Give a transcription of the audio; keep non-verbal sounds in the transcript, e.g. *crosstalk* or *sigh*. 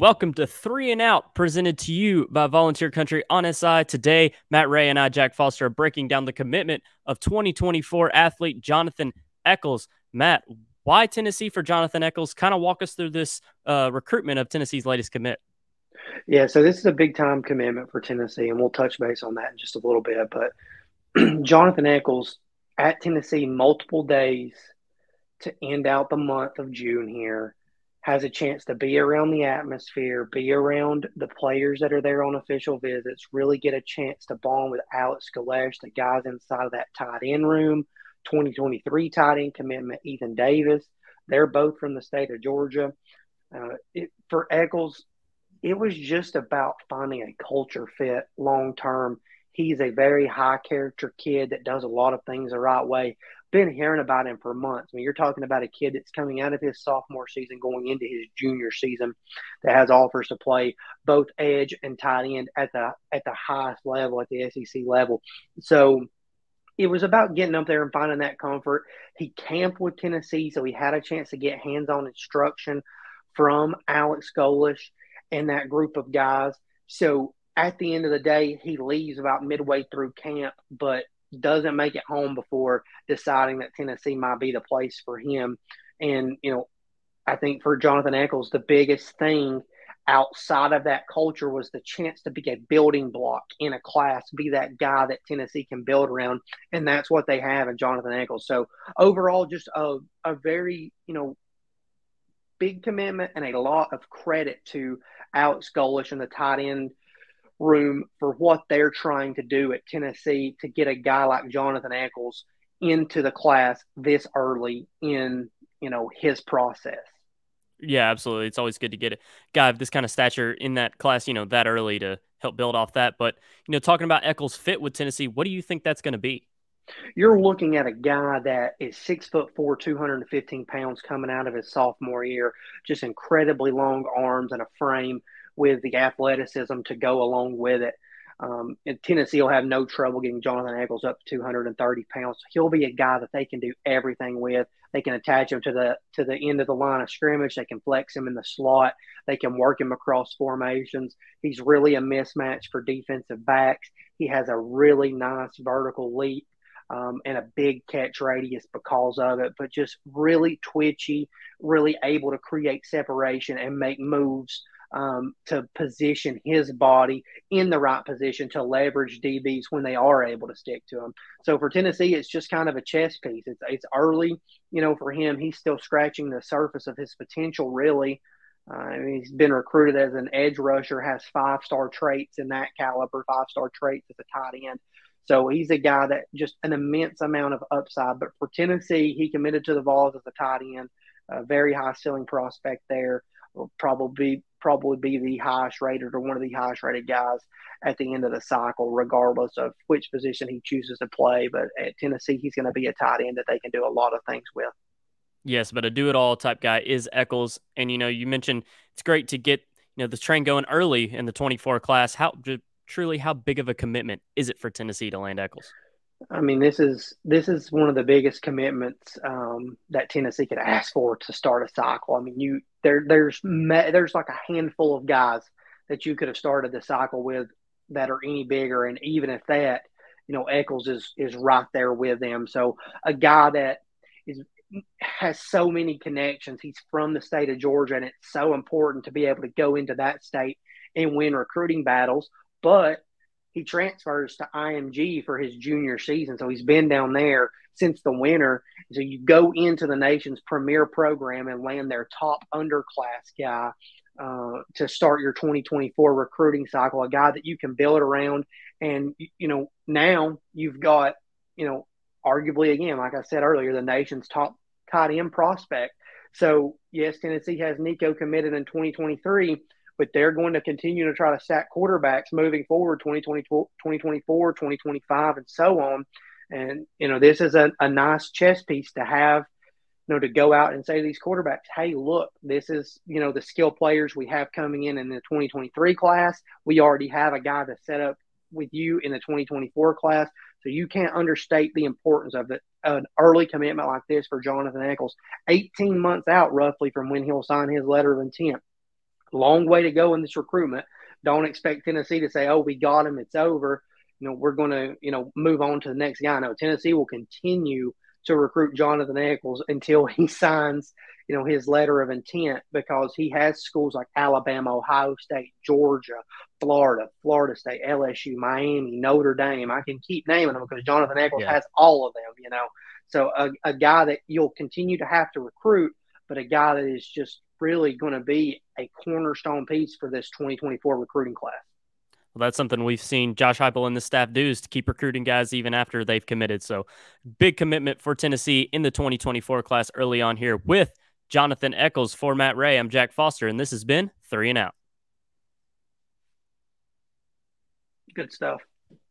welcome to Three and Out, presented to you by Volunteer Country on SI. Today, Matt Ray and I, Jack Foster, are breaking down the commitment of 2024 athlete Jonathan Eccles. Matt, why Tennessee for Jonathan Eccles? Kind of walk us through this uh, recruitment of Tennessee's latest commit. Yeah, so this is a big time commitment for Tennessee, and we'll touch base on that in just a little bit. But *clears throat* Jonathan Eccles at Tennessee multiple days to end out the month of June here has a chance to be around the atmosphere, be around the players that are there on official visits, really get a chance to bond with Alex Golesh, the guys inside of that tight end room, 2023 tight end commitment, Ethan Davis. They're both from the state of Georgia. Uh, it, for Eccles, it was just about finding a culture fit long term. He's a very high character kid that does a lot of things the right way been hearing about him for months. I mean, you're talking about a kid that's coming out of his sophomore season, going into his junior season, that has offers to play both edge and tight end at the at the highest level, at the SEC level. So it was about getting up there and finding that comfort. He camped with Tennessee, so he had a chance to get hands-on instruction from Alex Golesh and that group of guys. So at the end of the day, he leaves about midway through camp, but doesn't make it home before deciding that Tennessee might be the place for him. And, you know, I think for Jonathan Eccles, the biggest thing outside of that culture was the chance to be a building block in a class, be that guy that Tennessee can build around. And that's what they have in Jonathan Eccles. So overall, just a, a very, you know, big commitment and a lot of credit to Alex Golesh and the tight end room for what they're trying to do at Tennessee to get a guy like Jonathan Eccles into the class this early in you know his process. Yeah, absolutely. It's always good to get a guy of this kind of stature in that class, you know, that early to help build off that. But you know, talking about Eccles' fit with Tennessee, what do you think that's going to be? You're looking at a guy that is six foot four, 215 pounds coming out of his sophomore year, just incredibly long arms and a frame with the athleticism to go along with it. Um, and Tennessee will have no trouble getting Jonathan Eccles up to 230 pounds. He'll be a guy that they can do everything with. They can attach him to the to the end of the line of scrimmage. They can flex him in the slot. They can work him across formations. He's really a mismatch for defensive backs. He has a really nice vertical leap um, and a big catch radius because of it, but just really twitchy, really able to create separation and make moves um, to position his body in the right position to leverage DBs when they are able to stick to him. So for Tennessee, it's just kind of a chess piece. It's it's early, you know, for him. He's still scratching the surface of his potential, really. Uh, I mean, he's been recruited as an edge rusher, has five star traits in that caliber, five star traits as a tight end. So he's a guy that just an immense amount of upside. But for Tennessee, he committed to the Vols as a tight end, a very high ceiling prospect there. Will probably probably be the highest rated or one of the highest rated guys at the end of the cycle, regardless of which position he chooses to play. But at Tennessee, he's going to be a tight end that they can do a lot of things with. Yes, but a do it all type guy is Eccles. And, you know, you mentioned it's great to get, you know, the train going early in the 24 class. How truly, how big of a commitment is it for Tennessee to land Eccles? I mean, this is this is one of the biggest commitments um, that Tennessee could ask for to start a cycle. I mean, you there there's there's like a handful of guys that you could have started the cycle with that are any bigger, and even if that, you know, Eccles is is right there with them. So a guy that is has so many connections. He's from the state of Georgia, and it's so important to be able to go into that state and win recruiting battles. But he transfers to IMG for his junior season. So he's been down there since the winter. So you go into the nation's premier program and land their top underclass guy uh, to start your 2024 recruiting cycle, a guy that you can build around. And, you know, now you've got, you know, arguably, again, like I said earlier, the nation's top tight end prospect. So, yes, Tennessee has Nico committed in 2023 but they're going to continue to try to sack quarterbacks moving forward 2024, 2024 2025 and so on. And you know this is a, a nice chess piece to have you know to go out and say to these quarterbacks hey look this is you know the skill players we have coming in in the 2023 class. We already have a guy that's set up with you in the 2024 class. So you can't understate the importance of it. An early commitment like this for jonathan eccles 18 months out roughly from when he'll sign his letter of intent long way to go in this recruitment. Don't expect Tennessee to say, "Oh, we got him, it's over." You know, we're going to you know move on to the next guy. No, Tennessee will continue to recruit Jonathan Eccles until *laughs* he signs you know his letter of intent because he has schools like Alabama, Ohio State, Georgia, Florida, Florida State, LSU, Miami, Notre Dame. I can keep naming them because Jonathan Eccles yeah. has all of them. You know, so a, a guy that you'll continue to have to recruit, but a guy that is just really going to be a cornerstone piece for this 2024 recruiting class. Well, that's something we've seen Josh Heupel and the staff do is to keep recruiting guys even after they've committed. So, big commitment for Tennessee in the 2024 class early on here with Jonathan Eccles for Matt Ray. I'm Jack Foster, and this has been Three and Out. Good stuff.